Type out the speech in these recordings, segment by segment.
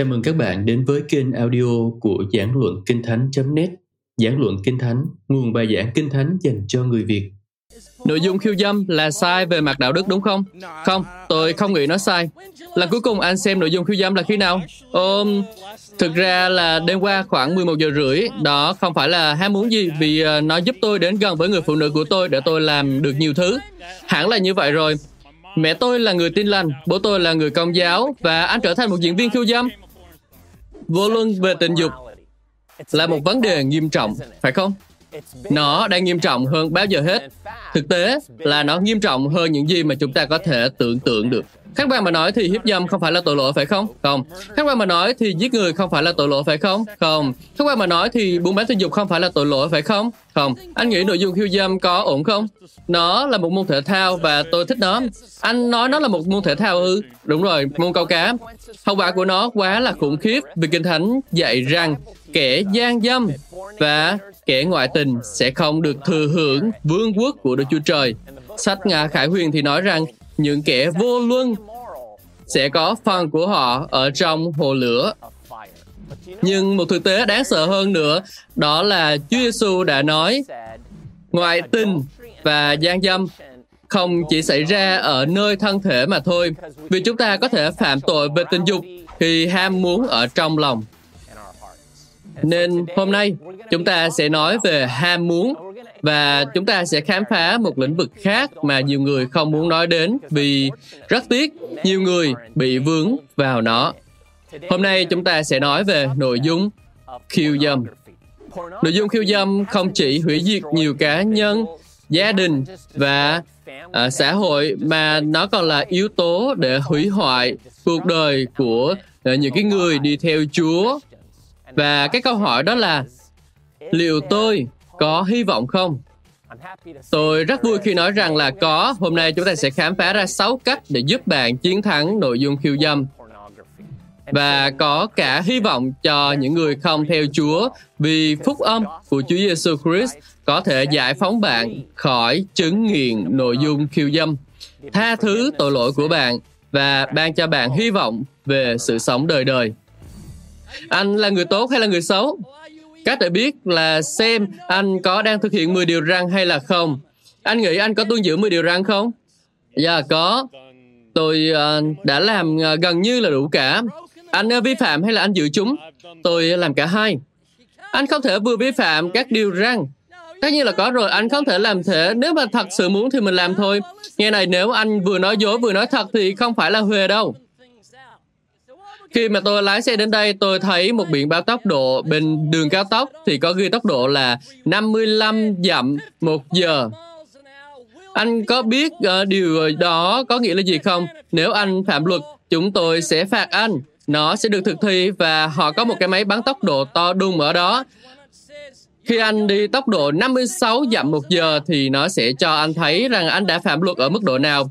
Chào mừng các bạn đến với kênh audio của giảng luận kinh thánh.net Giảng luận kinh thánh, nguồn bài giảng kinh thánh dành cho người Việt Nội dung khiêu dâm là sai về mặt đạo đức đúng không? Không, tôi không nghĩ nó sai. Lần cuối cùng anh xem nội dung khiêu dâm là khi nào? Ồ, thực ra là đêm qua khoảng 11 giờ rưỡi. Đó không phải là ham muốn gì vì ờ, nó giúp tôi đến gần với người phụ nữ của tôi để tôi làm được nhiều thứ. Hẳn là như vậy rồi. Mẹ tôi là người tin lành, bố tôi là người công giáo và anh trở thành một diễn viên khiêu dâm. Vô luân về tình dục là một vấn đề nghiêm trọng, phải không? Nó đang nghiêm trọng hơn bao giờ hết. Thực tế là nó nghiêm trọng hơn những gì mà chúng ta có thể tưởng tượng được. Khách quan mà nói thì hiếp dâm không phải là tội lỗi phải không? Không. Khách quan mà nói thì giết người không phải là tội lỗi phải không? Không. Khách quan mà nói thì buôn bán tình dục không phải là tội lỗi phải không? Không. Anh nghĩ nội dung khiêu dâm có ổn không? Nó là một môn thể thao và tôi thích nó. Anh nói nó là một môn thể thao ư? Đúng rồi, môn câu cá. Hậu quả của nó quá là khủng khiếp vì Kinh Thánh dạy rằng kẻ gian dâm và kẻ ngoại tình sẽ không được thừa hưởng vương quốc của Đức Chúa Trời. Sách Ngà Khải Huyền thì nói rằng những kẻ vô luân sẽ có phần của họ ở trong hồ lửa. Nhưng một thực tế đáng sợ hơn nữa, đó là Chúa Giêsu đã nói, ngoại tình và gian dâm không chỉ xảy ra ở nơi thân thể mà thôi, vì chúng ta có thể phạm tội về tình dục khi ham muốn ở trong lòng. Nên hôm nay chúng ta sẽ nói về ham muốn và chúng ta sẽ khám phá một lĩnh vực khác mà nhiều người không muốn nói đến vì rất tiếc nhiều người bị vướng vào nó. Hôm nay chúng ta sẽ nói về nội dung khiêu dâm. Nội dung khiêu dâm không chỉ hủy diệt nhiều cá nhân, gia đình và à, xã hội mà nó còn là yếu tố để hủy hoại cuộc đời của à, những cái người đi theo Chúa và cái câu hỏi đó là liệu tôi có hy vọng không? Tôi rất vui khi nói rằng là có. Hôm nay chúng ta sẽ khám phá ra 6 cách để giúp bạn chiến thắng nội dung khiêu dâm. Và có cả hy vọng cho những người không theo Chúa vì phúc âm của Chúa Giêsu Christ có thể giải phóng bạn khỏi chứng nghiện nội dung khiêu dâm, tha thứ tội lỗi của bạn và ban cho bạn hy vọng về sự sống đời đời. Anh là người tốt hay là người xấu? Cách để biết là xem anh có đang thực hiện 10 điều răn hay là không. Anh nghĩ anh có tuân giữ 10 điều răn không? Dạ có. Tôi uh, đã làm uh, gần như là đủ cả. Anh uh, vi phạm hay là anh giữ chúng? Tôi làm cả hai. Anh không thể vừa vi phạm các điều răn. Tất nhiên là có rồi, anh không thể làm thế. Nếu mà thật sự muốn thì mình làm thôi. Nghe này, nếu anh vừa nói dối vừa nói thật thì không phải là huề đâu. Khi mà tôi lái xe đến đây, tôi thấy một biển báo tốc độ bên đường cao tốc thì có ghi tốc độ là 55 dặm một giờ. Anh có biết uh, điều đó có nghĩa là gì không? Nếu anh phạm luật, chúng tôi sẽ phạt anh. Nó sẽ được thực thi và họ có một cái máy bắn tốc độ to đùng ở đó. Khi anh đi tốc độ 56 dặm một giờ thì nó sẽ cho anh thấy rằng anh đã phạm luật ở mức độ nào.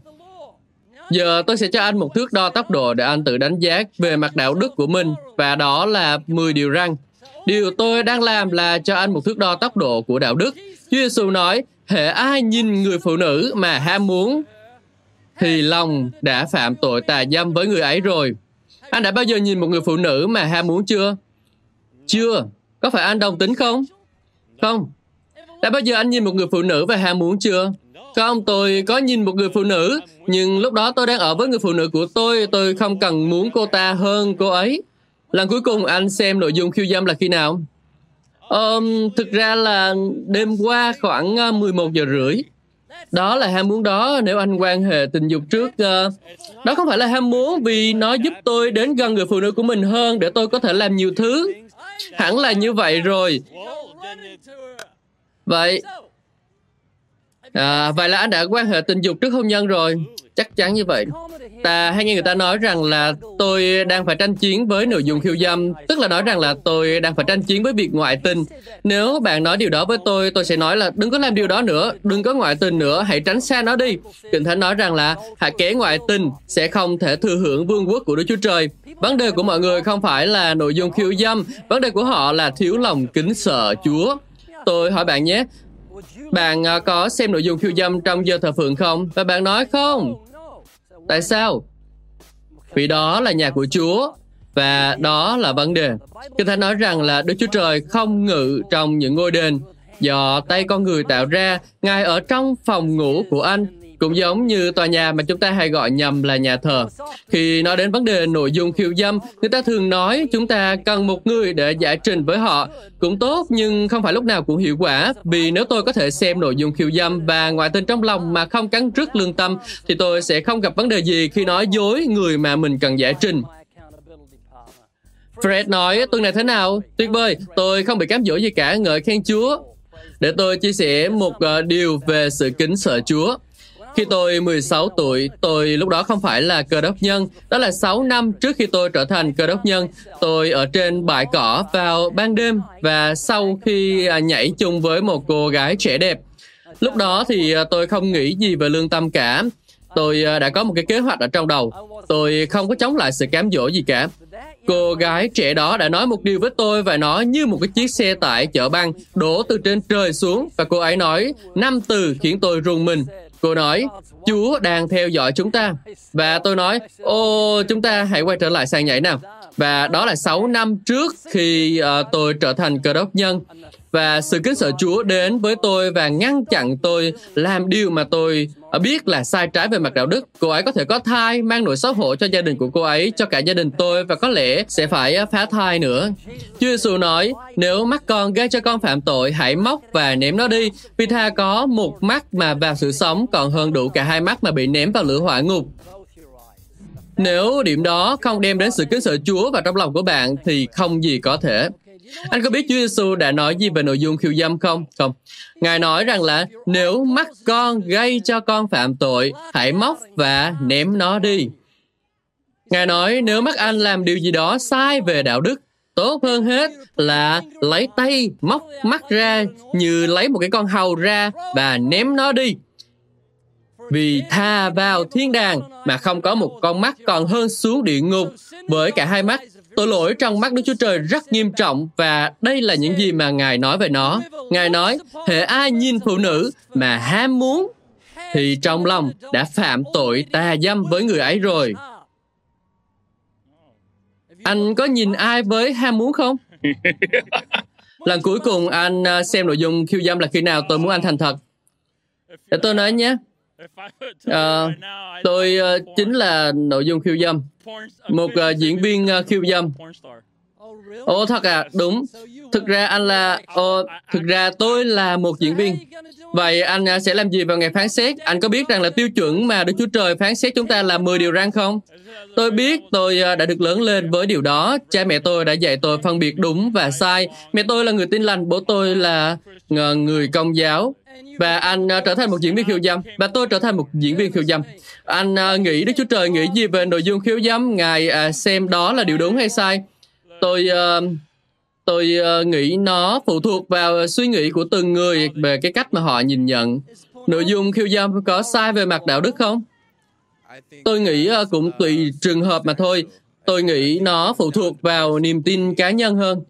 Giờ tôi sẽ cho anh một thước đo tốc độ để anh tự đánh giá về mặt đạo đức của mình và đó là 10 điều răng Điều tôi đang làm là cho anh một thước đo tốc độ của đạo đức. Chúa Giêsu nói, hệ ai nhìn người phụ nữ mà ham muốn thì lòng đã phạm tội tà dâm với người ấy rồi. Anh đã bao giờ nhìn một người phụ nữ mà ham muốn chưa? Chưa. Có phải anh đồng tính không? Không. Đã bao giờ anh nhìn một người phụ nữ và ham muốn chưa? Không, tôi có nhìn một người phụ nữ, nhưng lúc đó tôi đang ở với người phụ nữ của tôi, tôi không cần muốn cô ta hơn cô ấy. Lần cuối cùng anh xem nội dung khiêu dâm là khi nào? Um, thực ra là đêm qua khoảng ờ, 11 giờ rưỡi. Đó là ham muốn đó nếu anh quan hệ tình dục trước. Uh, đó không phải là ham muốn vì nó giúp tôi đến gần người phụ nữ của mình hơn để tôi có thể làm nhiều thứ. Hẳn là như vậy rồi. Vậy, À, vậy là anh đã quan hệ tình dục trước hôn nhân rồi. Chắc chắn như vậy. Ta hay nghe người ta nói rằng là tôi đang phải tranh chiến với nội dung khiêu dâm, tức là nói rằng là tôi đang phải tranh chiến với việc ngoại tình. Nếu bạn nói điều đó với tôi, tôi sẽ nói là đừng có làm điều đó nữa, đừng có ngoại tình nữa, hãy tránh xa nó đi. Kinh Thánh nói rằng là hạ kẻ ngoại tình sẽ không thể thừa hưởng vương quốc của Đức Chúa Trời. Vấn đề của mọi người không phải là nội dung khiêu dâm, vấn đề của họ là thiếu lòng kính sợ Chúa. Tôi hỏi bạn nhé, bạn uh, có xem nội dung khiêu dâm trong giờ thờ phượng không? Và bạn nói không. Tại sao? Vì đó là nhà của Chúa. Và đó là vấn đề. Kinh Thánh nói rằng là Đức Chúa Trời không ngự trong những ngôi đền do tay con người tạo ra, Ngài ở trong phòng ngủ của anh cũng giống như tòa nhà mà chúng ta hay gọi nhầm là nhà thờ. Khi nói đến vấn đề nội dung khiêu dâm, người ta thường nói chúng ta cần một người để giải trình với họ. Cũng tốt nhưng không phải lúc nào cũng hiệu quả, vì nếu tôi có thể xem nội dung khiêu dâm và ngoại tình trong lòng mà không cắn rứt lương tâm, thì tôi sẽ không gặp vấn đề gì khi nói dối người mà mình cần giải trình. Fred nói, tuần này thế nào? Tuyệt vời, tôi không bị cám dỗ gì cả, ngợi khen Chúa. Để tôi chia sẻ một uh, điều về sự kính sợ Chúa. Khi tôi 16 tuổi, tôi lúc đó không phải là cơ đốc nhân. Đó là 6 năm trước khi tôi trở thành cơ đốc nhân. Tôi ở trên bãi cỏ vào ban đêm và sau khi à, nhảy chung với một cô gái trẻ đẹp. Lúc đó thì à, tôi không nghĩ gì về lương tâm cả. Tôi à, đã có một cái kế hoạch ở trong đầu. Tôi không có chống lại sự cám dỗ gì cả. Cô gái trẻ đó đã nói một điều với tôi và nó như một cái chiếc xe tải chở băng đổ từ trên trời xuống và cô ấy nói năm từ khiến tôi rùng mình. Cô nói, Chúa đang theo dõi chúng ta. Và tôi nói, ô, chúng ta hãy quay trở lại sàn nhảy nào. Và đó là 6 năm trước khi uh, tôi trở thành cơ đốc nhân và sự kính sợ Chúa đến với tôi và ngăn chặn tôi làm điều mà tôi Ờ, biết là sai trái về mặt đạo đức. Cô ấy có thể có thai, mang nỗi xấu hổ cho gia đình của cô ấy, cho cả gia đình tôi và có lẽ sẽ phải ờ, phá thai nữa. Chúa Giêsu nói, nếu mắt con gây cho con phạm tội, hãy móc và ném nó đi, vì tha có một mắt mà vào sự sống còn hơn đủ cả hai mắt mà bị ném vào lửa hỏa ngục. Nếu điểm đó không đem đến sự kính sợ Chúa vào trong lòng của bạn thì không gì có thể. Anh có biết Chúa Giêsu đã nói gì về nội dung khiêu dâm không? Không. Ngài nói rằng là nếu mắt con gây cho con phạm tội, hãy móc và ném nó đi. Ngài nói nếu mắt anh làm điều gì đó sai về đạo đức, tốt hơn hết là lấy tay móc mắt ra như lấy một cái con hầu ra và ném nó đi. Vì tha vào thiên đàng mà không có một con mắt còn hơn xuống địa ngục với cả hai mắt Tội lỗi trong mắt Đức Chúa Trời rất nghiêm trọng và đây là những gì mà Ngài nói về nó. Ngài nói, hệ ai nhìn phụ nữ mà ham muốn thì trong lòng đã phạm tội tà dâm với người ấy rồi. Anh có nhìn ai với ham muốn không? Lần cuối cùng anh à, xem nội dung khiêu dâm là khi nào tôi muốn anh thành thật. Để tôi nói nhé. À, tôi uh, chính là nội dung khiêu dâm. một uh, diễn viên uh, khiêu dâm Ồ thật à, đúng. Thực ra anh là... Ồ, thực ra tôi là một diễn viên. Vậy anh à, sẽ làm gì vào ngày phán xét? Anh có biết rằng là tiêu chuẩn mà Đức Chúa Trời phán xét chúng ta là 10 điều răn không? Tôi biết tôi à, đã được lớn lên với điều đó. Cha mẹ tôi đã dạy tôi phân biệt đúng và sai. Mẹ tôi là người tin lành, bố tôi là à, người công giáo và anh uh, trở thành một diễn viên khiêu dâm và tôi trở thành một diễn viên khiêu dâm anh uh, nghĩ đức chúa trời nghĩ gì về nội dung khiêu dâm ngài uh, xem đó là điều đúng hay sai tôi uh, tôi uh, nghĩ nó phụ thuộc vào suy nghĩ của từng người về cái cách mà họ nhìn nhận. Nội dung khiêu dâm có sai về mặt đạo đức không? Tôi nghĩ uh, cũng tùy trường hợp mà thôi. Tôi nghĩ nó phụ thuộc vào niềm tin cá nhân hơn.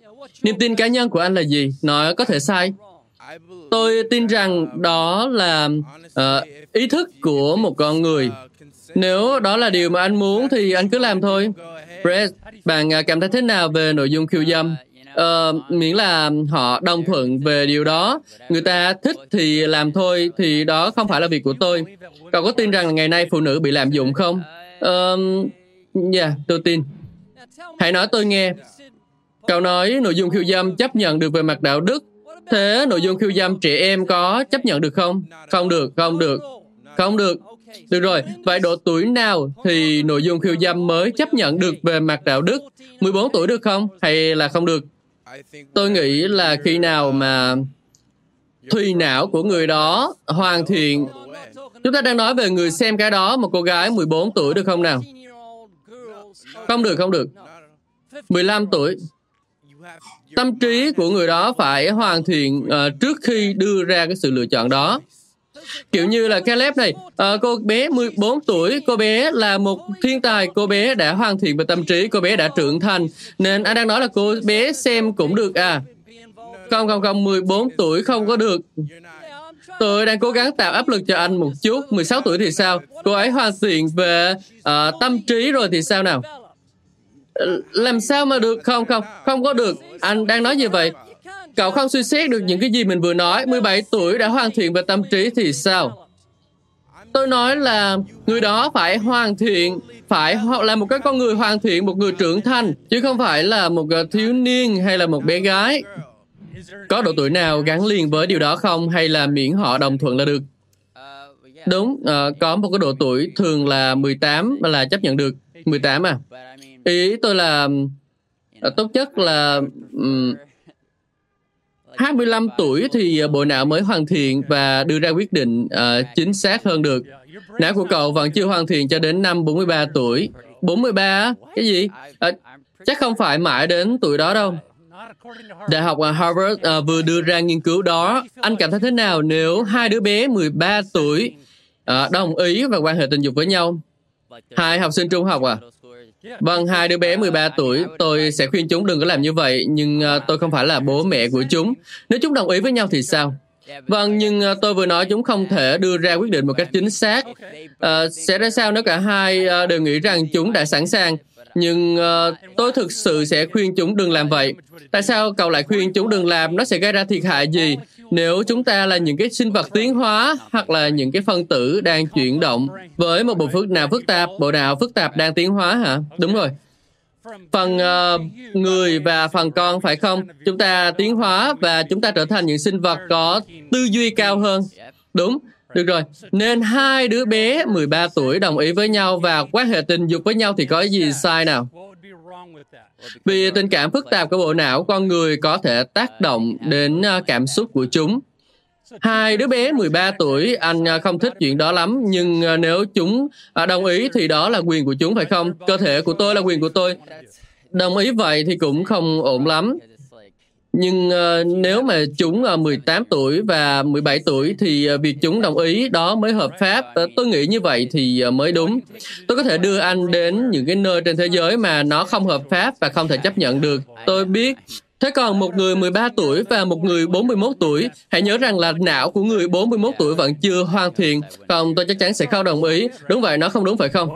Niềm tin cá nhân của anh là gì? Nó có thể sai. Tôi tin rằng đó là uh, ý thức của một con người. Nếu đó là điều mà anh muốn thì anh cứ làm thôi. Brett, bạn à, cảm thấy thế nào về nội dung khiêu dâm? Uh, miễn là họ đồng thuận về điều đó. Người ta thích thì làm thôi thì đó không phải là việc của tôi. Cậu có tin rằng ngày nay phụ nữ bị lạm dụng không? Uh, dạ yeah, tôi tin. Hãy nói tôi nghe. Cậu nói nội dung khiêu dâm chấp nhận được về mặt đạo đức. Thế nội dung khiêu dâm trẻ em có chấp nhận được không? Không được, không được, không được. Được rồi, vậy độ tuổi nào thì nội dung khiêu dâm mới chấp nhận được về mặt đạo đức? 14 tuổi được không? Hay là không được? Tôi nghĩ là khi nào mà thùy não của người đó hoàn thiện. Chúng ta đang nói về người xem cái đó, một cô gái 14 tuổi được không nào? Không được, không được. 15 tuổi tâm trí của người đó phải hoàn thiện uh, trước khi đưa ra cái sự lựa chọn đó kiểu như là Caleb này à, cô bé 14 tuổi cô bé là một thiên tài cô bé đã hoàn thiện về tâm trí cô bé đã trưởng thành nên anh đang nói là cô bé xem cũng được à không không không 14 tuổi không có được Tôi đang cố gắng tạo áp lực cho anh một chút. 16 tuổi thì sao? Cô ấy hoàn thiện về uh, tâm trí rồi thì sao nào? Ờ, làm sao mà được? Không, không, không có được. Anh đang nói như vậy. Cậu không suy xét được những cái gì mình vừa nói. 17 tuổi đã hoàn thiện về tâm trí thì sao? Tôi nói là người đó phải hoàn thiện, phải là một cái con người hoàn thiện, một người trưởng thành, chứ không phải là một thiếu niên hay là một bé gái. Có độ tuổi nào gắn liền với điều đó không hay là miễn họ đồng thuận là được? Đúng, uh, có một cái độ tuổi thường là 18 là chấp nhận được. 18 à? Ý tôi là uh, tốt nhất là um, 25 tuổi thì ờ, bộ não mới hoàn thiện và đưa ra quyết định uh, chính xác hơn được. Não của cậu vẫn chưa hoàn thiện cho đến năm 43 tuổi. 43 Cái gì? À, chắc không phải mãi đến tuổi đó đâu. Đại học Harvard uh, vừa đưa ra nghiên cứu đó. Anh cảm thấy thế nào nếu hai đứa bé 13 tuổi uh, đồng ý và quan hệ tình dục với nhau? Hai học sinh trung học à? Vâng, hai đứa bé 13 tuổi, tôi sẽ khuyên chúng đừng có làm như vậy, nhưng ờ, tôi không phải là bố mẹ của chúng. Nếu chúng đồng ý với nhau thì sao? Vâng, nhưng ờ, tôi vừa nói chúng không thể đưa ra quyết định một cách chính xác. À, sẽ ra sao nếu cả hai đều nghĩ rằng chúng đã sẵn sàng? Nhưng uh, tôi thực sự sẽ khuyên chúng đừng làm vậy. Tại sao cậu lại khuyên chúng đừng làm? Nó sẽ gây ra thiệt hại gì? Nếu chúng ta là những cái sinh vật tiến hóa hoặc là những cái phân tử đang chuyển động với một bộ phức nào phức tạp, bộ nào phức tạp đang tiến hóa hả? Đúng rồi. Phần uh, người và phần con phải không? Chúng ta tiến hóa và chúng ta trở thành những sinh vật có tư duy cao hơn. Đúng. Được rồi, nên hai đứa bé 13 tuổi đồng ý với nhau và quan hệ tình dục với nhau thì có gì sai nào? Vì tình cảm phức tạp của bộ não con người có thể tác động đến à, cảm xúc của chúng. Hai đứa bé 13 tuổi, anh à, không thích chuyện đó lắm, nhưng à, nếu chúng đồng ý thì đó là quyền của chúng phải không? Cơ thể của tôi là quyền của tôi. Đồng ý vậy thì cũng không ổn lắm. Nhưng uh, nếu mà chúng ờ, uh, 18 tuổi và 17 tuổi thì uh, việc chúng đồng ý đó mới hợp pháp. Uh, tôi nghĩ như vậy thì uh, mới đúng. Tôi có thể đưa anh đến những cái nơi trên thế giới mà nó không hợp pháp và không thể chấp nhận được. Tôi biết Thế còn một người 13 tuổi và một người 41 tuổi, hãy nhớ rằng là não của người 41 tuổi vẫn chưa hoàn thiện, còn tôi chắc chắn sẽ không đồng ý. Đúng vậy, nó không đúng phải không?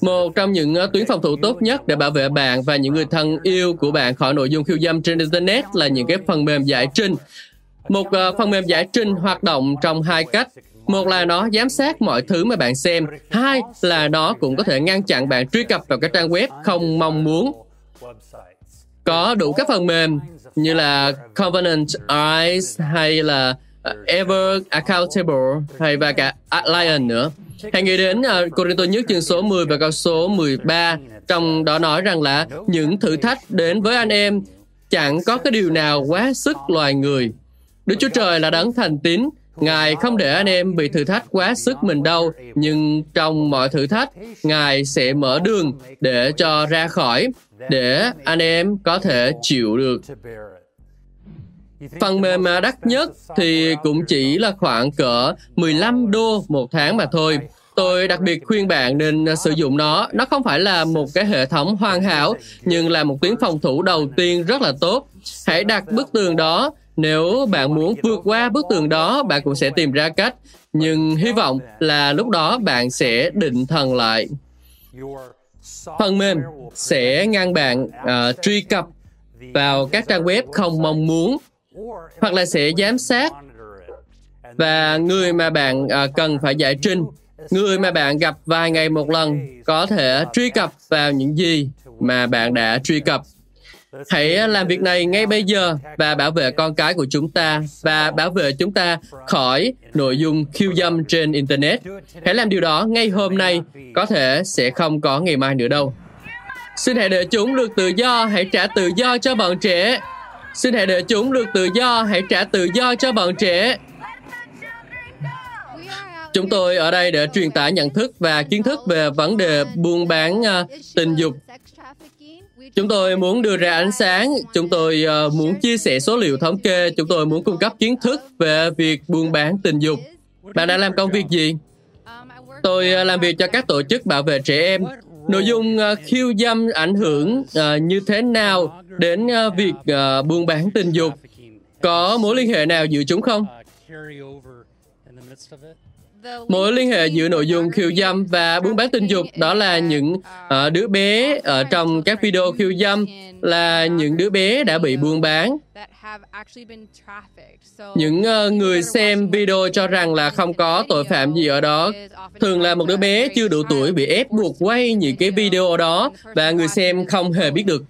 Một trong những ờ, tuyến phòng thủ tốt nhất để bảo vệ bạn và những người thân yêu của bạn khỏi nội dung khiêu dâm trên Internet là những cái phần mềm giải trình. Một ờ, phần mềm giải trình hoạt động trong hai cách. Một là nó giám sát mọi thứ mà bạn xem. Hai là nó cũng có thể ngăn chặn bạn truy cập vào các trang web không mong muốn có đủ các phần mềm như là Covenant Eyes hay là ờ, Ever Accountable hay và cả Lion nữa. Hãy nghĩ đến ờ, uh, Corinto nhất chương số 10 và câu số 13 trong đó nói rằng là những thử thách đến với anh em chẳng có cái điều nào quá sức loài người. Đức Chúa Trời là đấng thành tín, Ngài không để anh em bị thử thách quá sức mình đâu, nhưng trong mọi thử thách, Ngài sẽ mở đường để cho ra khỏi để anh em có thể chịu được. Phần mềm mà đắt nhất thì cũng chỉ là khoảng cỡ 15 đô một tháng mà thôi. Tôi đặc biệt khuyên bạn nên sử dụng nó. Nó không phải là một cái hệ thống hoàn hảo, nhưng là một tuyến phòng thủ đầu tiên rất là tốt. Hãy đặt bức tường đó. Nếu bạn muốn vượt qua bức tường đó, bạn cũng sẽ tìm ra cách. Nhưng hy vọng là lúc đó bạn sẽ định thần lại. Phần mềm sẽ ngăn bạn uh, truy cập vào các trang web không mong muốn hoặc là sẽ giám sát. Và người mà bạn uh, cần phải giải trình người mà bạn gặp vài ngày một lần có thể truy cập vào những gì mà bạn đã truy cập. Hãy à, làm việc này ngay bây giờ và bảo vệ con cái của chúng ta và bảo vệ chúng ta khỏi nội dung khiêu dâm trên Internet. Hãy làm điều đó ngay hôm nay, có thể sẽ không có ngày mai nữa đâu. Xin hãy để chúng được tự do, hãy trả tự do cho bọn trẻ. Xin hãy để chúng được tự do, hãy trả tự do cho bọn trẻ. Chúng tôi ở đây để truyền tải nhận thức và kiến thức về vấn đề buôn bán uh, tình dục Chúng tôi muốn đưa ra ánh sáng, chúng tôi uh, muốn chia sẻ số liệu thống kê, chúng tôi muốn cung cấp kiến thức về việc buôn bán tình dục. Bạn đã làm công việc gì? Tôi uh, làm việc cho các tổ chức bảo vệ trẻ em. Nội dung uh, khiêu dâm ảnh hưởng uh, như thế nào đến uh, việc uh, buôn bán tình dục? Có mối liên hệ nào giữa chúng không? Mối liên hệ giữa nội dung khiêu dâm và buôn bán tình dục đó là những uh, đứa bé ở trong các video khiêu dâm là những đứa bé đã bị buôn bán. Những uh, người xem video cho rằng là không có tội phạm gì ở đó. Thường là một đứa bé chưa đủ tuổi bị ép buộc quay những cái video đó và người xem không hề biết được.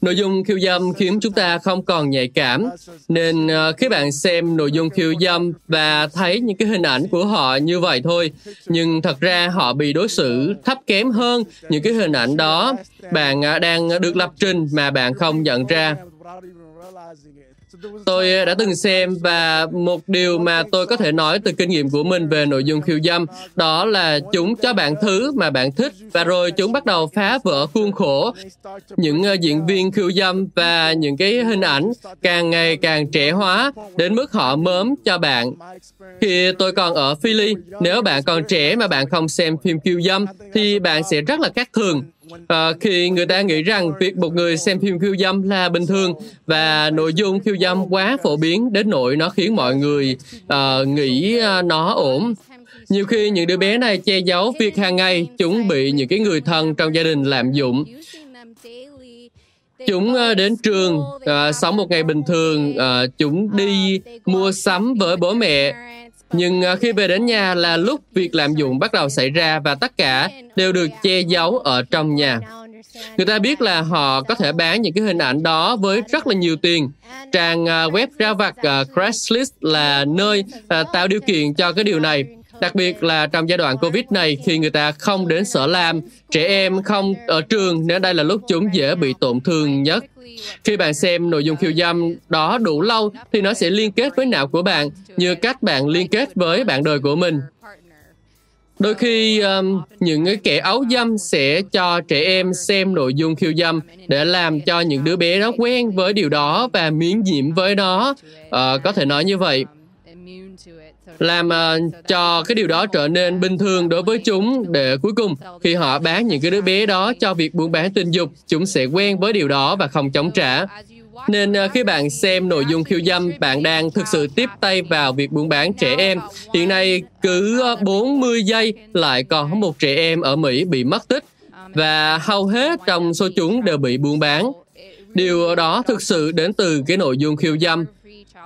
Nội dung khiêu dâm khiến chúng ta không còn nhạy cảm, nên ờ, khi bạn xem nội dung khiêu dâm và thấy những cái hình ảnh của họ như vậy thôi, nhưng thật ra họ bị đối xử thấp kém hơn những cái hình ảnh đó. Bạn ờ, đang được lập trình mà bạn không nhận ra. Tôi ờ, đã từng xem và một điều mà tôi có thể nói từ kinh nghiệm của mình về nội dung khiêu dâm đó là chúng cho bạn thứ mà bạn thích và rồi chúng bắt đầu phá vỡ khuôn khổ những ờ, diễn viên khiêu dâm và những cái hình ảnh càng ngày càng trẻ hóa đến mức họ mớm cho bạn. Khi tôi còn ở Philly, nếu bạn còn trẻ mà bạn không xem phim khiêu dâm thì bạn sẽ rất là khác thường À, khi người ta nghĩ rằng việc một người xem phim khiêu dâm là bình thường và nội dung khiêu dâm quá phổ biến đến nỗi nó khiến mọi người uh, nghĩ ờ, nó ổn. Nhiều khi những đứa bé này che giấu việc hàng ngày chúng bị những cái người thân trong gia đình lạm dụng. Chúng uh, đến trường uh, sống một ngày bình thường uh, chúng đi mua sắm với bố mẹ nhưng à, khi về đến nhà là lúc việc lạm dụng bắt đầu xảy ra và tất cả đều được che giấu ở trong nhà. Người ta biết là họ có thể bán những cái hình ảnh đó với rất là nhiều tiền. Trang à, web ra vặt à, Craigslist là nơi tạo điều kiện cho cái điều này. Đặc biệt là trong giai đoạn Covid này khi người ta không đến sở làm, trẻ em không ở trường nên đây là lúc chúng dễ bị tổn thương nhất. Khi bạn xem nội dung khiêu dâm đó đủ lâu thì nó sẽ liên kết với não của bạn như cách bạn liên kết với bạn đời của mình. Đôi khi um, những cái kẻ ấu dâm sẽ cho trẻ em xem nội dung khiêu dâm để làm cho những đứa bé đó quen với điều đó và miễn nhiễm với nó. Uh, có thể nói như vậy làm uh, cho cái điều đó trở nên bình thường đối với chúng để cuối cùng khi họ bán những cái đứa bé đó cho việc buôn bán tình dục chúng sẽ quen với điều đó và không chống trả nên uh, khi bạn xem nội dung khiêu dâm, bạn đang thực sự tiếp tay vào việc buôn bán trẻ em. Hiện nay, cứ ờ, 40 giây lại có một trẻ em ở Mỹ bị mất tích và hầu hết trong số chúng đều bị buôn bán. Điều đó thực sự đến từ cái nội dung khiêu dâm.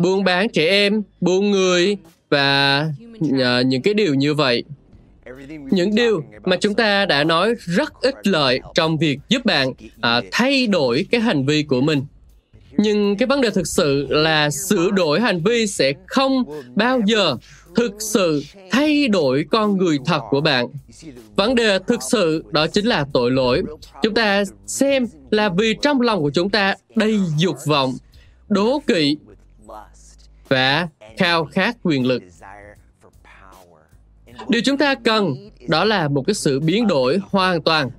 Buôn bán trẻ em, buôn người, và uh, những cái điều như vậy. Những điều mà chúng ta đã nói rất ít lợi trong việc giúp bạn uh, thay đổi cái hành vi của mình. Nhưng cái vấn đề thực sự là sửa đổi hành vi sẽ không bao giờ thực sự thay đổi con người thật của bạn. Vấn đề thực sự đó chính là tội lỗi. Chúng ta xem là vì trong lòng của chúng ta đầy dục vọng đố kỵ và khao khát quyền lực. Điều chúng ta cần đó là một cái sự biến đổi hoàn toàn.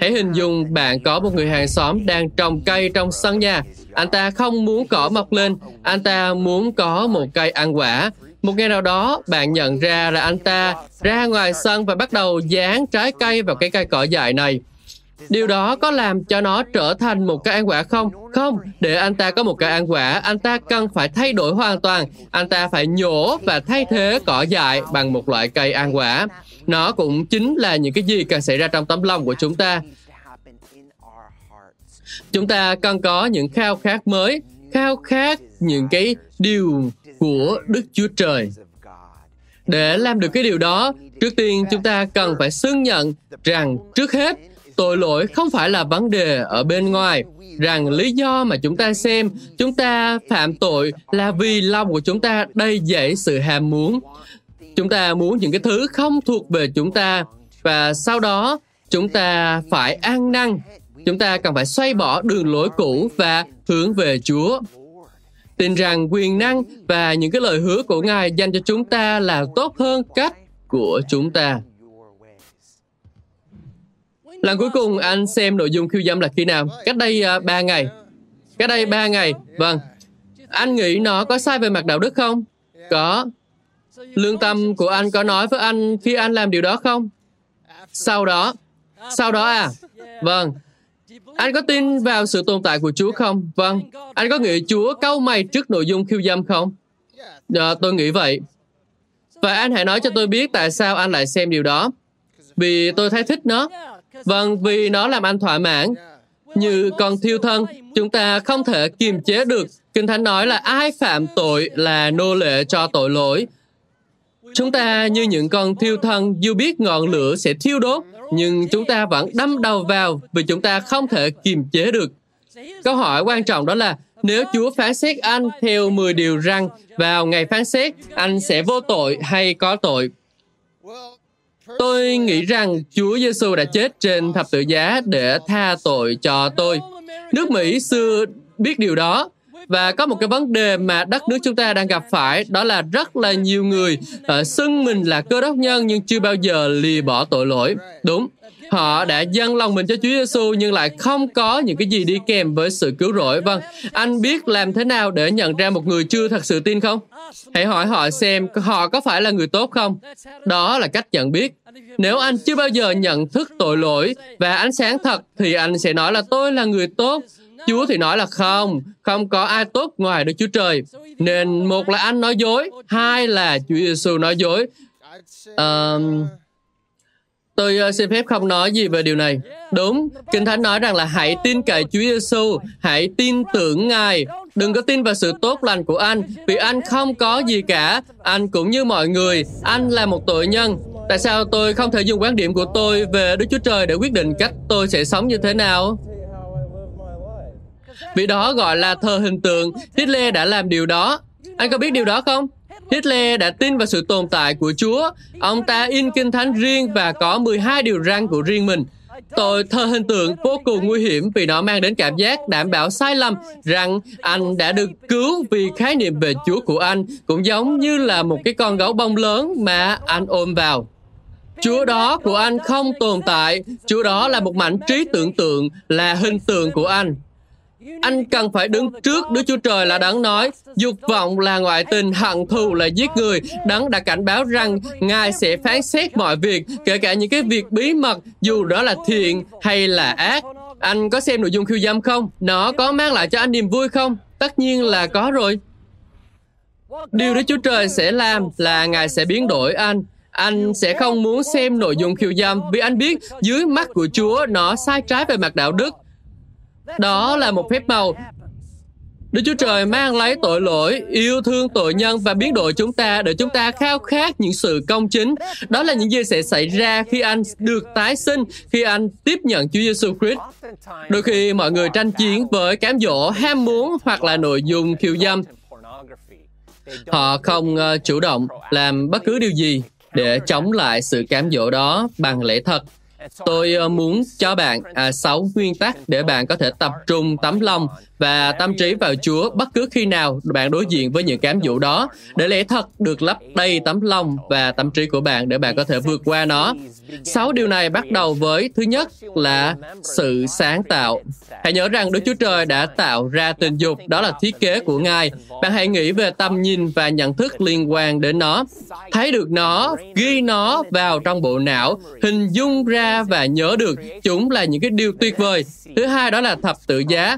Hãy hình dung bạn có một người hàng xóm đang trồng cây trong sân nhà. Anh ta không muốn cỏ mọc lên, anh ta muốn có một cây ăn quả. Một ngày nào đó, bạn nhận ra là anh ta ra ngoài sân và bắt đầu dán trái cây vào cái cây cỏ dại này. Điều đó có làm cho nó trở thành một cái ăn quả không? Không, để anh ta có một cái ăn quả, anh ta cần phải thay đổi hoàn toàn. Anh ta phải nhổ và thay thế cỏ dại bằng một loại cây ăn quả. Nó cũng chính là những cái gì cần xảy ra trong tấm lòng của chúng ta. Chúng ta cần có những khao khát mới, khao khát những cái điều của Đức Chúa Trời. Để làm được cái điều đó, trước tiên chúng ta cần phải xưng nhận rằng trước hết tội lỗi không phải là vấn đề ở bên ngoài. Rằng lý do mà chúng ta xem chúng ta phạm tội là vì lòng của chúng ta đầy dẫy sự ham muốn. Chúng ta muốn những cái thứ không thuộc về chúng ta và sau đó chúng ta phải ăn năn. Chúng ta cần phải xoay bỏ đường lối cũ và hướng về chúa. Tin rằng quyền năng và những cái lời hứa của ngài dành cho chúng ta là tốt hơn cách của chúng ta. Lần cuối cùng anh xem nội dung khiêu dâm là khi nào? Cách đây à, uh, 3 ngày. Cách đây 3 ngày. Vâng. Anh nghĩ nó có sai về mặt đạo đức không? Có. Lương tâm của anh có nói với anh khi anh làm điều đó không? Sau đó. Sau đó à? Vâng. Anh có tin vào sự tồn tại của Chúa không? Vâng. Anh có nghĩ Chúa câu mày trước nội dung khiêu dâm không? À, tôi nghĩ vậy. Và anh hãy nói cho tôi biết tại sao anh lại xem điều đó. Vì tôi thấy thích nó. Vâng, vì nó làm anh thỏa mãn. Như con thiêu thân, chúng ta không thể kiềm chế được. Kinh Thánh nói là ai phạm tội là nô lệ cho tội lỗi. Chúng ta như những con thiêu thân dù biết ngọn lửa sẽ thiêu đốt, nhưng chúng ta vẫn đâm đầu vào vì chúng ta không thể kiềm chế được. Câu hỏi quan trọng đó là nếu Chúa phán xét anh theo 10 điều răng vào ngày phán xét, anh sẽ vô tội hay có tội? Tôi nghĩ rằng Chúa Giêsu đã chết trên thập tự giá để tha tội cho tôi. Nước Mỹ xưa biết điều đó. Và có một cái vấn đề mà đất nước chúng ta đang gặp phải đó là rất là nhiều người uh, xưng mình là cơ đốc nhân nhưng chưa bao giờ lìa bỏ tội lỗi. Đúng họ đã dâng lòng mình cho Chúa Giêsu nhưng lại không có những cái gì đi kèm với sự cứu rỗi. Vâng, anh biết làm thế nào để nhận ra một người chưa thật sự tin không? Hãy hỏi họ xem họ có phải là người tốt không? Đó là cách nhận biết. Nếu anh chưa bao giờ nhận thức tội lỗi và ánh sáng thật thì anh sẽ nói là tôi là người tốt. Chúa thì nói là không, không có ai tốt ngoài Đức Chúa Trời. Nên một là anh nói dối, hai là Chúa Giêsu nói dối. Uh, Tôi ờ, xin phép không nói gì về điều này. Đúng, Kinh Thánh nói rằng là hãy tin cậy Chúa Giêsu, hãy tin tưởng Ngài. Đừng có tin vào sự tốt lành của anh, vì anh không có gì cả. Anh cũng như mọi người, anh là một tội nhân. Tại sao tôi không thể dùng quan điểm của tôi về Đức Chúa Trời để quyết định cách tôi sẽ sống như thế nào? Vì đó gọi là thờ hình tượng. Hitler đã làm điều đó. Anh có biết điều đó không? Hitler đã tin vào sự tồn tại của Chúa. Ông ta in kinh thánh riêng và có 12 điều răn của riêng mình. Tội thờ hình tượng vô cùng nguy hiểm vì nó mang đến cảm giác đảm bảo sai lầm rằng anh đã được cứu vì khái niệm về Chúa của anh cũng giống như là một cái con gấu bông lớn mà anh ôm vào. Chúa đó của anh không tồn tại, Chúa đó là một mảnh trí tưởng tượng, là hình tượng của anh. Anh cần phải đứng trước Đức Chúa Trời là đáng nói, dục vọng là ngoại tình, hận thù là giết người. Đấng đã cảnh báo rằng Ngài sẽ phán xét mọi việc, kể cả những cái việc bí mật, dù đó là thiện hay là ác. Anh có xem nội dung khiêu dâm không? Nó có mang lại cho anh niềm vui không? Tất nhiên là có rồi. Điều Đức Chúa Trời sẽ làm là Ngài sẽ biến đổi anh. Anh sẽ không muốn xem nội dung khiêu dâm vì anh biết dưới mắt của Chúa nó sai trái về mặt đạo đức đó là một phép màu. Đức Chúa Trời mang lấy tội lỗi, yêu thương tội nhân và biến đổi chúng ta để chúng ta khao khát những sự công chính. Đó là những gì sẽ xảy ra khi anh được tái sinh, khi anh tiếp nhận Chúa Giêsu Christ. Đôi khi mọi người tranh chiến với cám dỗ, ham muốn hoặc là nội dung khiêu dâm. Họ không ờ, chủ động làm bất cứ điều gì để chống lại sự cám dỗ đó bằng lẽ thật Tôi ờ, muốn cho bạn à, 6 nguyên tắc để bạn có thể tập trung tấm lòng và tâm trí vào Chúa bất cứ khi nào bạn đối diện với những cám dỗ đó, để lẽ thật được lấp đầy tấm lòng và tâm trí của bạn để bạn có thể vượt qua nó. Sáu điều này bắt đầu với thứ nhất là sự sáng tạo. Hãy nhớ rằng Đức Chúa Trời đã tạo ra tình dục, đó là thiết kế của Ngài. Bạn hãy nghĩ về tầm nhìn và nhận thức liên quan đến nó. Thấy được nó, ghi nó vào trong bộ não, hình dung ra và nhớ được chúng là những cái điều tuyệt vời. Thứ hai đó là thập tự giá.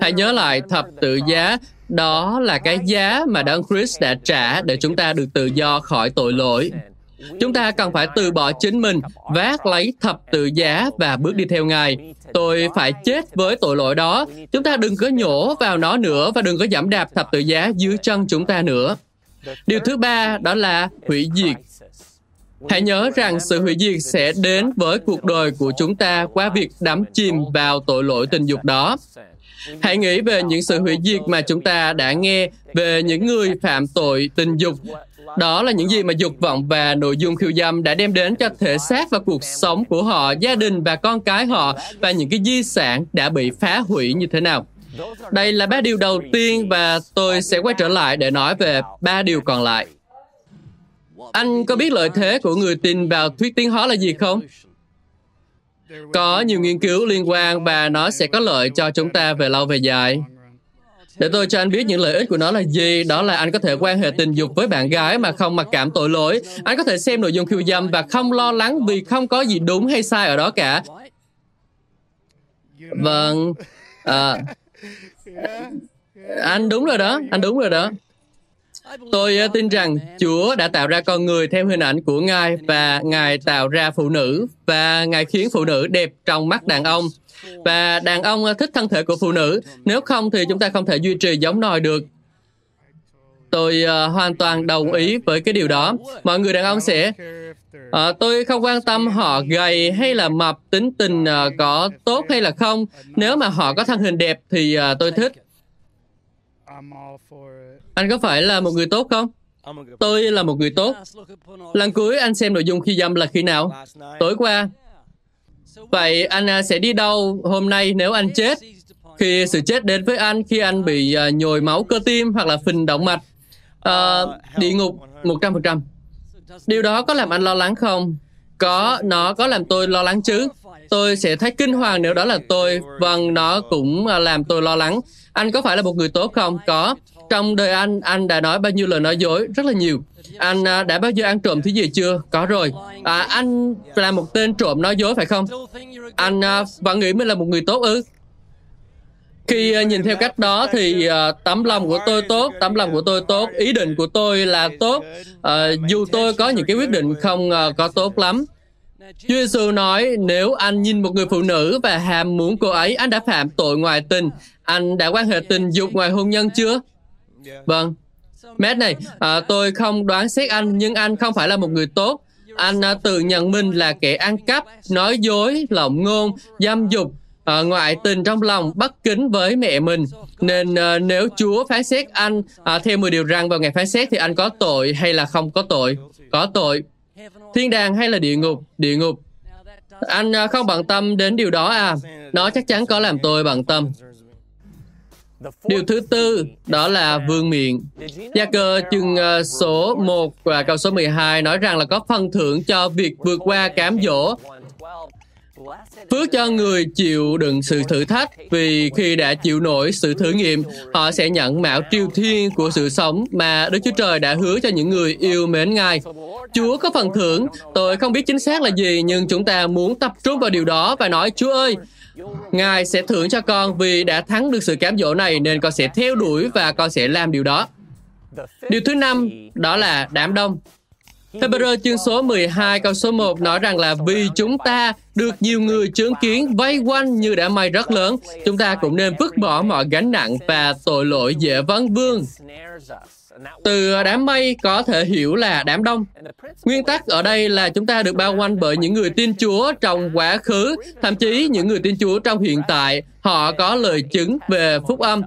Hãy nhớ lại thập tự giá, đó là cái giá mà Đấng Christ đã trả để chúng ta được tự do khỏi tội lỗi. Chúng ta cần phải từ bỏ chính mình, vác lấy thập tự giá và bước đi theo Ngài. Tôi phải chết với tội lỗi đó. Chúng ta đừng có nhổ vào nó nữa và đừng có giảm đạp thập tự giá dưới chân chúng ta nữa. Điều thứ ba đó là hủy diệt. Hãy nhớ rằng sự hủy diệt sẽ đến với cuộc đời của chúng ta qua việc đắm chìm vào tội lỗi tình dục đó. Hãy nghĩ về những sự hủy diệt mà chúng ta đã nghe về những người phạm tội tình dục. Đó là những gì mà dục vọng và nội dung khiêu dâm đã đem đến cho thể xác và cuộc sống của họ, gia đình và con cái họ và những cái di sản đã bị phá hủy như thế nào. Đây là ba điều đầu tiên và tôi sẽ quay trở lại để nói về ba điều còn lại. Anh có biết lợi thế của người tin vào thuyết tiến hóa là gì không? Có nhiều nghiên cứu liên quan và nó sẽ có lợi cho chúng ta về lâu về dài. Để tôi cho anh biết những lợi ích của nó là gì, đó là anh có thể quan hệ tình dục với bạn gái mà không mặc cảm tội lỗi. Anh có thể xem nội dung khiêu dâm và không lo lắng vì không có gì đúng hay sai ở đó cả. Vâng, à, anh đúng rồi đó, anh đúng rồi đó. Tôi ờ, tin rằng Chúa đã tạo ra con người theo hình ảnh của Ngài và Ngài tạo ra phụ nữ và Ngài khiến phụ nữ đẹp trong mắt đàn ông. Và đàn ông ờ, thích thân thể của phụ nữ, nếu không thì chúng ta không thể duy trì giống nòi được. Tôi uh, hoàn toàn đồng ý với cái điều đó. Mọi người đàn ông sẽ uh, tôi không quan tâm họ gầy hay là mập, tính tình uh, có tốt hay là không. Nếu mà họ có thân hình đẹp thì uh, tôi thích. Anh có phải là một người tốt không? Tôi là một người tốt. Lần cuối anh xem nội dung khi dâm là khi nào? Tối qua. Vậy anh à, sẽ đi đâu hôm nay nếu anh chết? Khi sự chết đến với anh, khi anh bị à, nhồi máu cơ tim hoặc là phình động mạch, uh, địa ngục 100%. Điều đó có làm anh lo lắng không? Có, nó có làm tôi lo lắng chứ. Tôi sẽ thấy kinh hoàng nếu đó là tôi. Vâng, nó cũng làm tôi lo lắng. Anh có phải là một người tốt không? Có. Trong đời anh, anh đã nói bao nhiêu lời nói dối? Rất là nhiều. Anh à, đã bao giờ ăn trộm thứ gì chưa? Có rồi. À, anh là một tên trộm nói dối phải không? Anh à, vẫn nghĩ mình là một người tốt ư? khi à, nhìn theo cách đó thì uh, tấm lòng của tôi tốt tấm lòng của tôi tốt ý định của tôi là tốt uh, dù tôi có những cái quyết định không uh, có tốt lắm Chúa Giêsu nói nếu anh nhìn một người phụ nữ và ham muốn cô ấy anh đã phạm tội ngoại tình anh đã quan hệ tình dục ngoài hôn nhân chưa? Vâng. Matt này à, tôi không đoán xét anh nhưng anh không phải là một người tốt. Anh à, tự nhận mình là kẻ ăn cắp nói dối lộng ngôn dâm dục à, ngoại tình trong lòng bất kính với mẹ mình. Nên à, nếu Chúa phán xét anh à, theo 10 điều răn vào ngày phán xét thì anh có tội hay là không có tội? Có tội. Thiên đàng hay là địa ngục? Địa ngục. Anh à, không bận tâm đến điều đó à? Nó chắc chắn có làm tôi bận tâm. Điều thứ tư, đó là vương miện. Gia cơ chương ờ, số 1 và câu số 12 nói rằng là có phần thưởng cho việc vượt qua cám dỗ Phước cho người chịu đựng sự thử thách vì khi đã chịu nổi sự thử nghiệm, họ sẽ nhận mạo triều thiên của sự sống mà Đức Chúa Trời đã hứa cho những người yêu mến Ngài. Chúa có phần thưởng, tôi không biết chính xác là gì nhưng chúng ta muốn tập trung vào điều đó và nói Chúa ơi, Ngài sẽ thưởng cho con vì đã thắng được sự cám dỗ này nên con sẽ theo đuổi và con sẽ làm điều đó. Điều thứ năm, đó là đám đông. Hebrew chương số 12 câu số 1 nói rằng là vì chúng ta được nhiều người chứng kiến vây quanh như đã may rất lớn, chúng ta cũng nên vứt bỏ mọi gánh nặng và tội lỗi dễ vấn vương. Từ đám mây có thể hiểu là đám đông. Nguyên tắc ở đây là chúng ta được bao quanh bởi những người tin Chúa trong quá khứ, thậm chí những người tin Chúa trong hiện tại. Họ có lời chứng về phúc âm.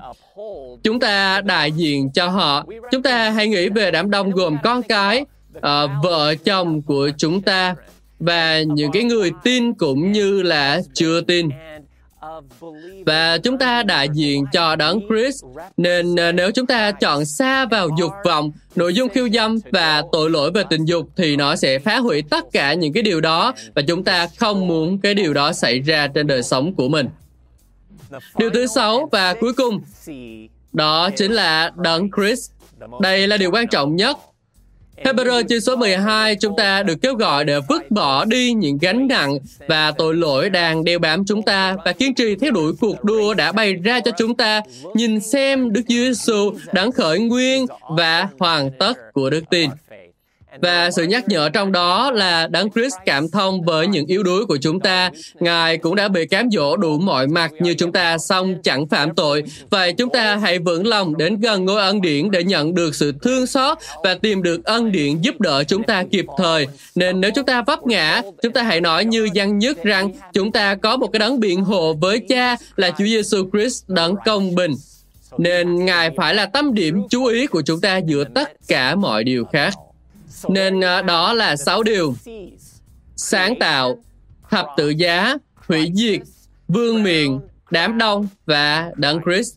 Chúng ta đại diện cho họ. Chúng ta hãy nghĩ về đám đông gồm con cái, uh, vợ chồng của chúng ta và những cái người tin cũng như là chưa tin. Và chúng ta đại diện cho đấng Chris nên uh, nếu chúng ta chọn xa vào dục vọng nội dung khiêu dâm và tội lỗi về tình dục thì nó sẽ phá hủy tất cả những cái điều đó và chúng ta không muốn cái điều đó xảy ra trên đời sống của mình. Điều thứ sáu và cuối cùng đó chính là đấng Chris đây là điều quan trọng nhất. Hebrew chương số 12, chúng ta được kêu gọi để vứt bỏ đi những gánh nặng và tội lỗi đang đeo bám chúng ta và kiên trì theo đuổi cuộc đua đã bày ra cho chúng ta, nhìn xem Đức Giêsu đấng khởi nguyên và hoàn tất của đức tin. Và sự nhắc nhở trong đó là Đấng Christ cảm thông với những yếu đuối của chúng ta. Ngài cũng đã bị cám dỗ đủ mọi mặt như chúng ta, song chẳng phạm tội. Vậy chúng ta hãy vững lòng đến gần ngôi ân điển để nhận được sự thương xót và tìm được ân điển giúp đỡ chúng ta kịp thời. Nên nếu chúng ta vấp ngã, chúng ta hãy nói như dân nhất rằng chúng ta có một cái đấng biện hộ với cha là Chúa Giêsu Christ đấng công bình nên Ngài phải là tâm điểm chú ý của chúng ta giữa tất cả mọi điều khác. Nên à, đó là sáu điều. Sáng tạo, thập tự giá, hủy diệt, vương miện, đám đông và đấng Christ.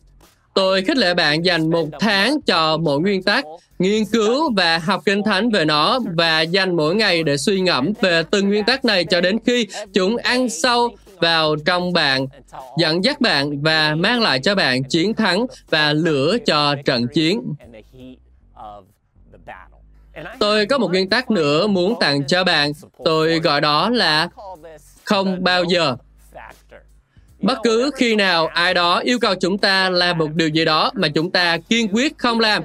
Tôi khích lệ bạn dành một tháng cho mỗi nguyên tắc, nghiên cứu và học kinh thánh về nó và dành mỗi ngày để suy ngẫm về từng nguyên tắc này cho đến khi chúng ăn sâu vào trong bạn, dẫn dắt bạn và mang lại cho bạn chiến thắng và lửa cho trận chiến. Tôi có một nguyên tắc nữa muốn tặng cho bạn. Tôi gọi đó là không bao giờ. Bất cứ khi nào ai đó yêu cầu chúng ta làm một điều gì đó mà chúng ta kiên quyết không làm,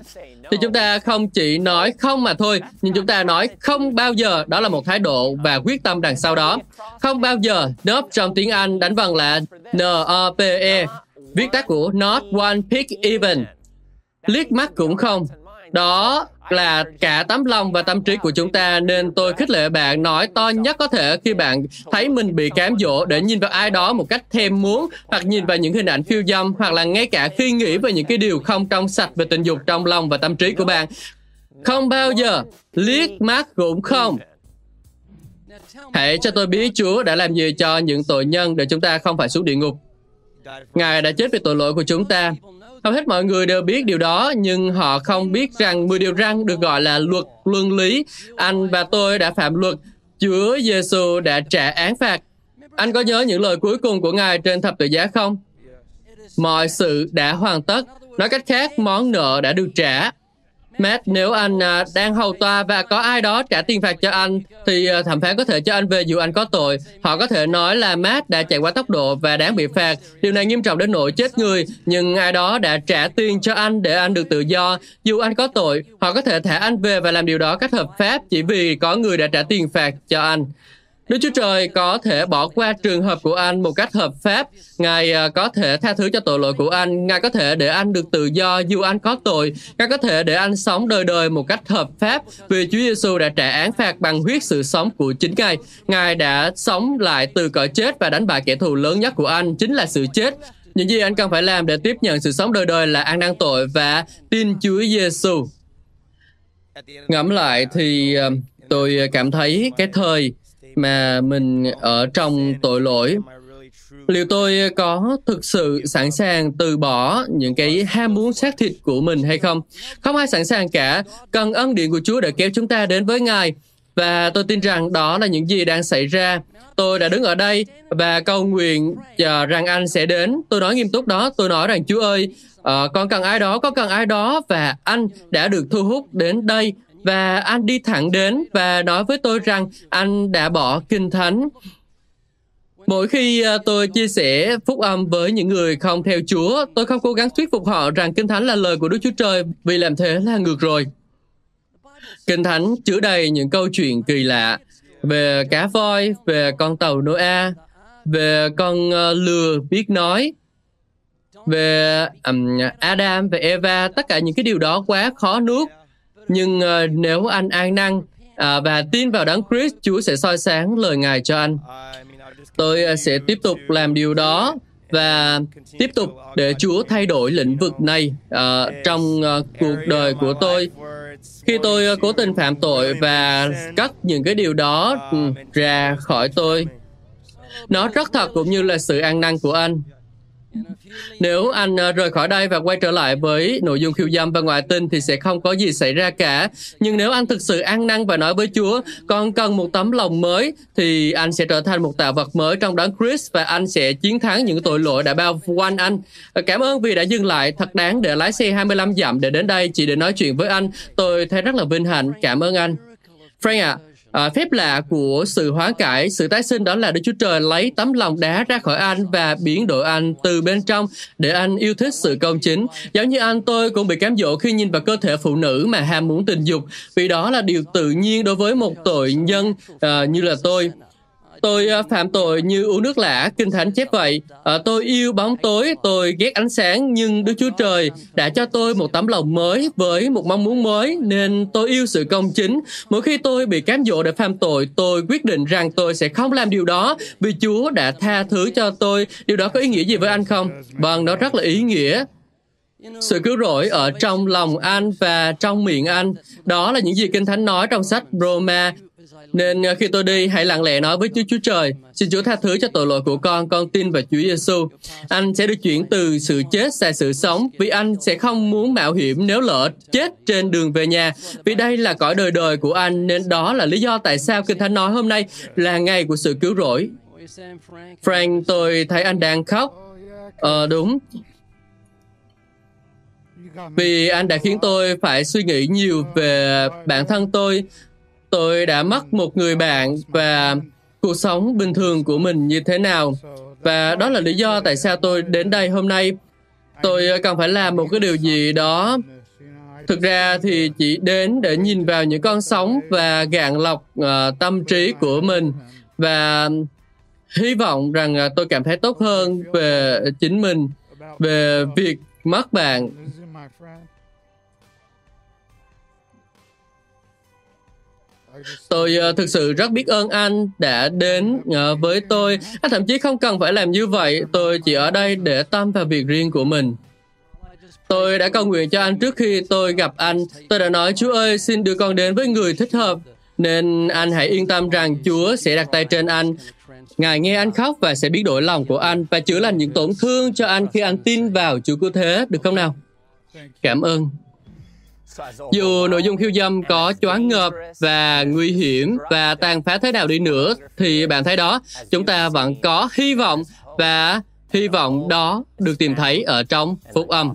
thì chúng ta không chỉ nói không mà thôi, nhưng chúng ta nói không bao giờ, đó là một thái độ và quyết tâm đằng sau đó. Không bao giờ, nope trong tiếng Anh đánh vần là N-O-P-E, viết tắt của Not One Pick Even. Liếc mắt cũng không. Đó là cả tấm lòng và tâm trí của chúng ta, nên tôi khích lệ bạn nói to nhất có thể khi bạn thấy mình bị cám dỗ để nhìn vào ai đó một cách thèm muốn hoặc nhìn vào những hình ảnh khiêu dâm hoặc là ngay cả khi nghĩ về những cái điều không trong sạch về tình dục trong lòng và tâm trí của bạn. Không bao giờ liếc mắt cũng không. Hãy cho tôi biết Chúa đã làm gì cho những tội nhân để chúng ta không phải xuống địa ngục. Ngài đã chết vì tội lỗi của chúng ta. Hầu hết mọi người đều biết điều đó, nhưng họ không biết rằng 10 điều răn được gọi là luật luân lý. Anh và tôi đã phạm luật. Chúa Giêsu đã trả án phạt. Anh có nhớ những lời cuối cùng của Ngài trên thập tự giá không? Mọi sự đã hoàn tất. Nói cách khác, món nợ đã được trả. Matt, nếu anh à, đang hầu tòa và có ai đó trả tiền phạt cho anh, thì à, thẩm phán có thể cho anh về dù anh có tội. Họ có thể nói là Matt đã chạy quá tốc độ và đáng bị phạt. Điều này nghiêm trọng đến nỗi chết người, nhưng ai đó đã trả tiền cho anh để anh được tự do. Dù anh có tội, họ có thể thả anh về và làm điều đó cách hợp pháp chỉ vì có người đã trả tiền phạt cho anh. Đức Chúa Trời có thể bỏ qua trường hợp của anh một cách hợp pháp. Ngài à, có thể tha thứ cho tội lỗi của anh. Ngài có thể để anh được tự do dù anh có tội. Ngài có thể để anh sống đời đời một cách hợp pháp vì Chúa Giêsu đã trả án phạt bằng huyết sự sống của chính Ngài. Ngài đã sống lại từ cõi chết và đánh bại kẻ thù lớn nhất của anh, chính là sự chết. Những gì anh cần phải làm để tiếp nhận sự sống đời đời là ăn năn tội và tin Chúa Giêsu. Ngẫm lại thì à, tôi cảm thấy cái thời mà mình ở trong tội lỗi. Liệu tôi có thực sự sẵn sàng từ bỏ những cái ham muốn xác thịt của mình hay không? Không ai sẵn sàng cả. Cần ân điện của chúa để kéo chúng ta đến với ngài. Và tôi tin rằng đó là những gì đang xảy ra. Tôi đã đứng ở đây và cầu nguyện chờ rằng anh sẽ đến. Tôi nói nghiêm túc đó. Tôi nói rằng chúa ơi uh, con cần ai đó có cần ai đó và anh đã được thu hút đến đây và anh đi thẳng đến và nói với tôi rằng anh đã bỏ kinh thánh. Mỗi khi ờ, tôi chia sẻ phúc âm với những người không theo Chúa, tôi không cố gắng thuyết phục họ rằng Kinh Thánh là lời của Đức Chúa Trời vì làm thế là ngược rồi. Kinh Thánh chứa đầy những câu chuyện kỳ lạ về cá voi, về con tàu Noah, về con ờ, lừa biết nói, về um, Adam và Eva, tất cả những cái điều đó quá khó nuốt nhưng uh, nếu anh an năng uh, và tin vào đấng Christ, Chúa sẽ soi sáng lời Ngài cho anh. Tôi uh, sẽ tiếp tục làm điều đó và tiếp tục để Chúa thay đổi lĩnh vực này uh, trong uh, cuộc đời của tôi. Khi tôi uh, cố tình phạm tội và cắt những cái điều đó uh, ra khỏi tôi, nó rất thật cũng như là sự an năng của anh. Nếu anh à, rời khỏi đây và quay trở lại với nội dung khiêu dâm và ngoại tình thì sẽ không có gì xảy ra cả. Nhưng nếu anh thực sự ăn năn và nói với Chúa, con cần một tấm lòng mới, thì anh sẽ trở thành một tạo vật mới trong đấng Chris và anh sẽ chiến thắng những tội lỗi đã bao quanh anh. Ờ, cảm ơn vì đã dừng lại thật đáng để lái xe 25 dặm để đến đây chỉ để nói chuyện với anh. Tôi thấy rất là vinh hạnh. Cảm ơn anh. Frank ạ, à, À, phép lạ của sự hóa cải, sự tái sinh đó là Đức Chúa Trời lấy tấm lòng đá ra khỏi anh và biến đổi anh từ bên trong để anh yêu thích sự công chính. Giống như anh tôi cũng bị cám dỗ khi nhìn vào cơ thể phụ nữ mà ham muốn tình dục, vì đó là điều tự nhiên đối với một tội nhân à, như là tôi. Tôi à, phạm tội như uống nước lã, Kinh Thánh chép vậy. Ờ, tôi yêu bóng tối, tôi ghét ánh sáng, nhưng Đức Chúa Trời đã cho tôi một tấm lòng mới với một mong muốn mới, nên tôi yêu sự công chính. Mỗi khi tôi bị cám dỗ để phạm tội, tôi quyết định rằng tôi sẽ không làm điều đó vì Chúa đã tha thứ cho tôi. Điều đó có ý nghĩa gì với anh không? Vâng, nó rất là ý nghĩa. Sự cứu rỗi ở trong lòng anh và trong miệng anh. Đó là những gì Kinh Thánh nói trong sách Roma nên khi tôi đi, hãy lặng lẽ nói với Chúa Chúa Trời, xin Chúa tha thứ cho tội lỗi của con, con tin vào Chúa Giêsu. Anh sẽ được chuyển từ sự chết sang sự sống, vì anh sẽ không muốn mạo hiểm nếu lỡ chết trên đường về nhà. Vì đây là cõi đời đời của anh, nên đó là lý do tại sao Kinh Thánh nói hôm nay là ngày của sự cứu rỗi. Frank, tôi thấy anh đang khóc. Ờ, đúng. Vì anh đã khiến tôi phải suy nghĩ nhiều về bản thân tôi tôi đã mất một người bạn và cuộc sống bình thường của mình như thế nào? Và đó là lý do tại sao tôi đến đây hôm nay. Tôi cần phải làm một cái điều gì đó. Thực ra thì chỉ đến để nhìn vào những con sóng và gạn lọc uh, tâm trí của mình. Và hy vọng rằng uh, tôi cảm thấy tốt hơn về chính mình về việc mất bạn. Tôi uh, thực sự rất biết ơn anh đã đến uh, với tôi anh thậm chí không cần phải làm như vậy tôi chỉ ở đây để tâm vào việc riêng của mình Tôi đã cầu nguyện cho anh trước khi tôi gặp anh. Tôi đã nói, Chúa ơi, xin đưa con đến với người thích hợp. Nên anh hãy yên tâm rằng Chúa sẽ đặt tay trên anh. Ngài nghe anh khóc và sẽ biết đổi lòng của anh và chữa lành những tổn thương cho anh khi anh tin vào Chúa cứu thế, được không nào? Cảm ơn. Dù nội dung khiêu dâm có choáng ngợp và nguy hiểm và tàn phá thế nào đi nữa, thì bạn thấy đó, chúng ta vẫn có hy vọng và hy vọng đó được tìm thấy ở trong phúc âm.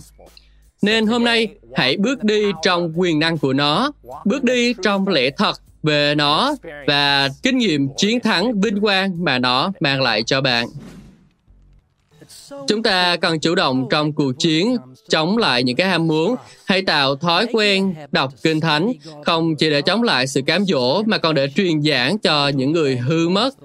Nên hôm nay, hãy bước đi trong quyền năng của nó, bước đi trong lẽ thật về nó và kinh nghiệm chiến thắng vinh quang mà nó mang lại cho bạn. Chúng ta cần chủ động trong cuộc chiến chống lại những cái ham muốn, hay tạo thói quen đọc kinh thánh, không chỉ để chống lại sự cám dỗ mà còn để truyền giảng cho những người hư mất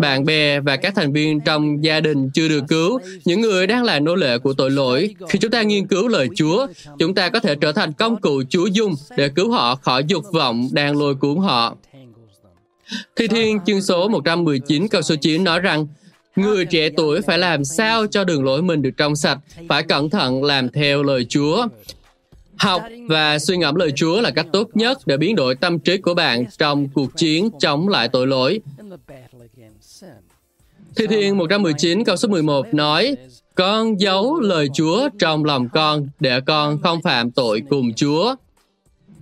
bạn bè và các thành viên trong gia đình chưa được cứu, những người đang là nô lệ của tội lỗi. Khi chúng ta nghiên cứu lời Chúa, chúng ta có thể trở thành công cụ Chúa dùng để cứu họ khỏi dục vọng đang lôi cuốn họ. Thi Thiên chương số 119 câu số 9 nói rằng Người trẻ tuổi phải làm sao cho đường lối mình được trong sạch, phải cẩn thận làm theo lời Chúa. Học và suy ngẫm lời Chúa là cách tốt nhất để biến đổi tâm trí của bạn trong cuộc chiến chống lại tội lỗi. Thi Thiên 119 câu số 11 nói, Con giấu lời Chúa trong lòng con để con không phạm tội cùng Chúa.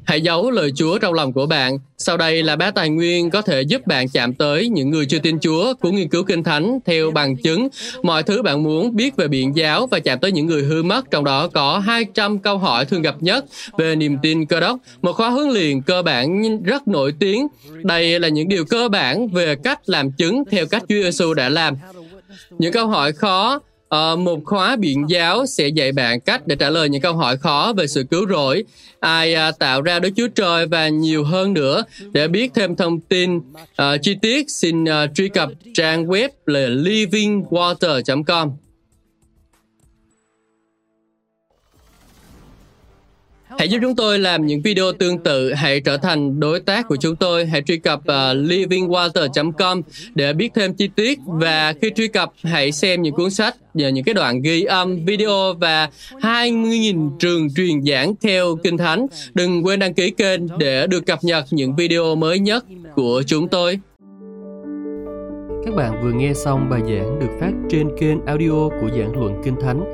Hãy giấu lời Chúa trong lòng của bạn. Sau đây là bá tài nguyên có thể giúp bạn chạm tới những người chưa tin Chúa của nghiên cứu kinh thánh theo bằng chứng. Mọi thứ bạn muốn biết về biện giáo và chạm tới những người hư mất. Trong đó có 200 câu hỏi thường gặp nhất về niềm tin cơ đốc. Một khóa hướng liền cơ bản rất nổi tiếng. Đây là những điều cơ bản về cách làm chứng theo cách Chúa Giêsu đã làm. Những câu hỏi khó À, một khóa biện giáo sẽ dạy bạn cách để trả lời những câu hỏi khó về sự cứu rỗi, ai à, tạo ra Đức Chúa Trời và nhiều hơn nữa. Để biết thêm thông tin à, chi tiết, xin à, truy cập trang web là livingwater.com. Hãy giúp chúng tôi làm những video tương tự, hãy trở thành đối tác của chúng tôi, hãy truy cập ờ, uh, livingwater.com để biết thêm chi tiết và khi truy cập hãy xem những cuốn sách và những cái đoạn ghi âm, video và 20.000 trường truyền giảng theo Kinh Thánh. Đừng quên đăng ký kênh để được cập nhật những video mới nhất của chúng tôi. Các bạn vừa nghe xong bài giảng được phát trên kênh audio của giảng luận Kinh Thánh